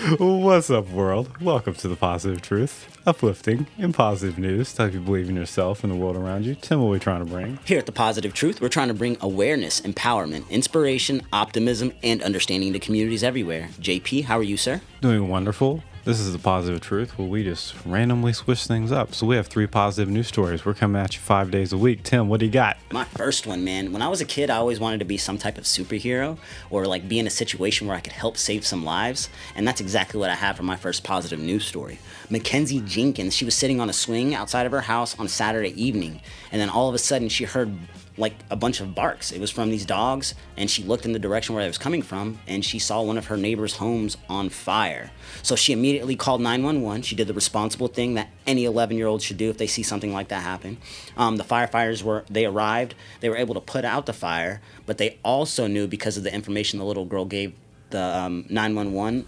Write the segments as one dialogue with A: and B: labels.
A: What's up, world? Welcome to the Positive Truth, uplifting and positive news to help you believe in yourself and the world around you. Tim, what are we trying to bring?
B: Here at The Positive Truth, we're trying to bring awareness, empowerment, inspiration, optimism, and understanding to communities everywhere. JP, how are you, sir?
A: Doing wonderful. This is the positive truth where we just randomly switch things up. So we have three positive news stories. We're coming at you five days a week. Tim, what do you got?
B: My first one, man. When I was a kid, I always wanted to be some type of superhero or like be in a situation where I could help save some lives. And that's exactly what I have for my first positive news story. Mackenzie Jenkins, she was sitting on a swing outside of her house on Saturday evening. And then all of a sudden, she heard like a bunch of barks. It was from these dogs, and she looked in the direction where it was coming from, and she saw one of her neighbor's homes on fire. So she immediately called 911. She did the responsible thing that any 11 year old should do if they see something like that happen. Um, the firefighters were they arrived. They were able to put out the fire, but they also knew because of the information the little girl gave the um, 911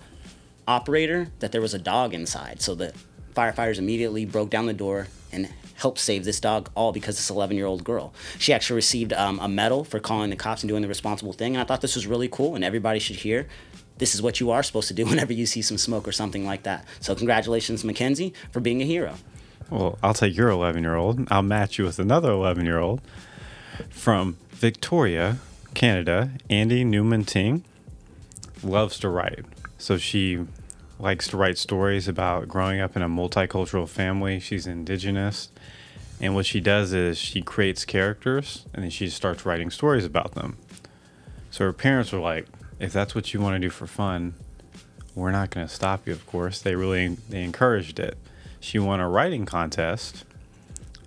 B: operator that there was a dog inside. So the firefighters immediately broke down the door and helped save this dog all because this 11 year old girl. She actually received um, a medal for calling the cops and doing the responsible thing. And I thought this was really cool, and everybody should hear this is what you are supposed to do whenever you see some smoke or something like that. So, congratulations, Mackenzie, for being a hero.
A: Well, I'll take your 11 year old. I'll match you with another 11 year old from Victoria, Canada. Andy Newman Ting loves to write. So she likes to write stories about growing up in a multicultural family. She's indigenous. And what she does is she creates characters and then she starts writing stories about them. So her parents were like, if that's what you want to do for fun, we're not going to stop you, of course. They really they encouraged it. She won a writing contest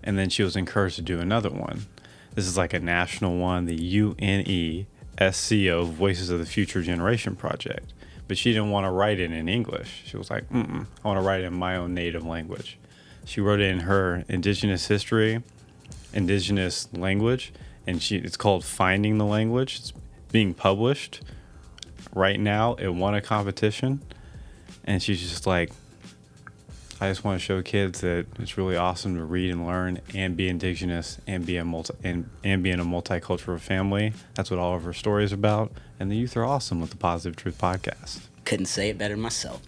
A: and then she was encouraged to do another one. This is like a national one, the UNESCO Voices of the Future Generation Project. But she didn't want to write it in English. She was like, Mm-mm, I want to write it in my own native language. She wrote it in her indigenous history, indigenous language, and she it's called Finding the Language. It's being published right now. It won a competition, and she's just like, I just want to show kids that it's really awesome to read and learn and be indigenous and be a multi and, and be in a multicultural family. That's what all of her stories about. And the youth are awesome with the Positive Truth podcast.
B: Couldn't say it better myself.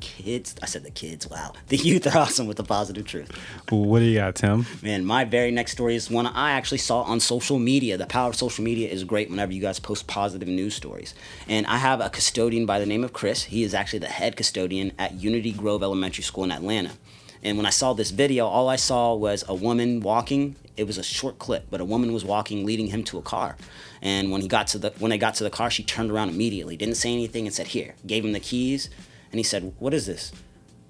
B: Kids, I said the kids, wow. The youth are awesome with the positive truth.
A: What do you got, Tim?
B: Man, my very next story is one I actually saw on social media. The power of social media is great whenever you guys post positive news stories. And I have a custodian by the name of Chris. He is actually the head custodian at Unity Grove Elementary School in Atlanta. And when I saw this video, all I saw was a woman walking. It was a short clip, but a woman was walking, leading him to a car. And when he got to the when they got to the car, she turned around immediately, didn't say anything, and said, "Here." Gave him the keys, and he said, "What is this?"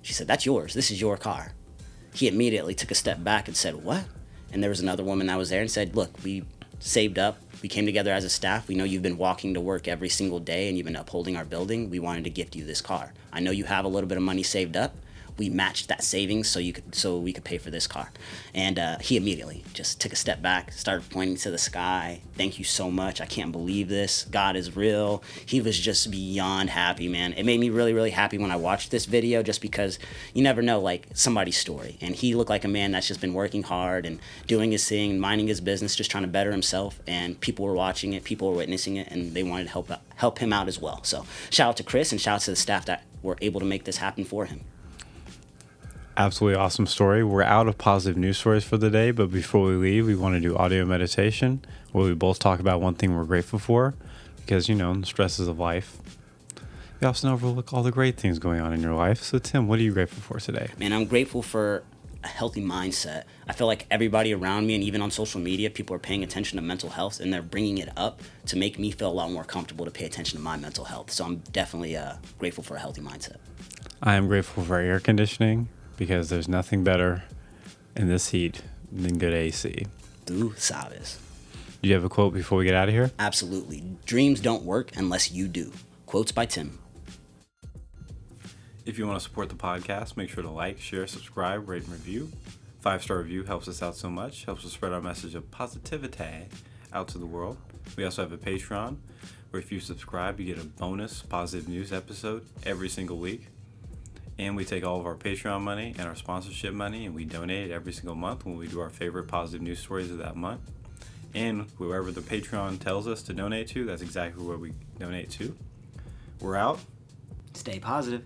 B: She said, "That's yours. This is your car." He immediately took a step back and said, "What?" And there was another woman that was there and said, "Look, we saved up. We came together as a staff. We know you've been walking to work every single day and you've been upholding our building. We wanted to gift you this car. I know you have a little bit of money saved up we matched that savings so you could so we could pay for this car. And uh, he immediately just took a step back started pointing to the sky. Thank you so much. I can't believe this. God is real. He was just beyond happy man. It made me really really happy when i watched this video just because you never know like somebody's story. And he looked like a man that's just been working hard and doing his thing minding his business just trying to better himself. And people were watching it people were witnessing it and they wanted to help help him out as well. So shout out to chris and shout out to the staff that were able to make this happen for him
A: absolutely awesome story. We're out of positive news stories for the day, but before we leave, we want to do audio meditation where we both talk about one thing we're grateful for because, you know, the stresses of life. You often overlook all the great things going on in your life. So, Tim, what are you grateful for today?
B: Man, I'm grateful for a healthy mindset. I feel like everybody around me and even on social media, people are paying attention to mental health and they're bringing it up to make me feel a lot more comfortable to pay attention to my mental health. So I'm definitely uh, grateful for a healthy mindset.
A: I am grateful for air conditioning because there's nothing better in this heat than good AC.
B: Tú sabes.
A: Do you have a quote before we get out of here?
B: Absolutely. Dreams don't work unless you do. Quotes by Tim.
A: If you want to support the podcast, make sure to like, share, subscribe, rate, and review. Five star review helps us out so much, helps us spread our message of positivity out to the world. We also have a Patreon where if you subscribe, you get a bonus positive news episode every single week. And we take all of our Patreon money and our sponsorship money and we donate it every single month when we do our favorite positive news stories of that month. And whoever the Patreon tells us to donate to, that's exactly where we donate to. We're out.
B: Stay positive.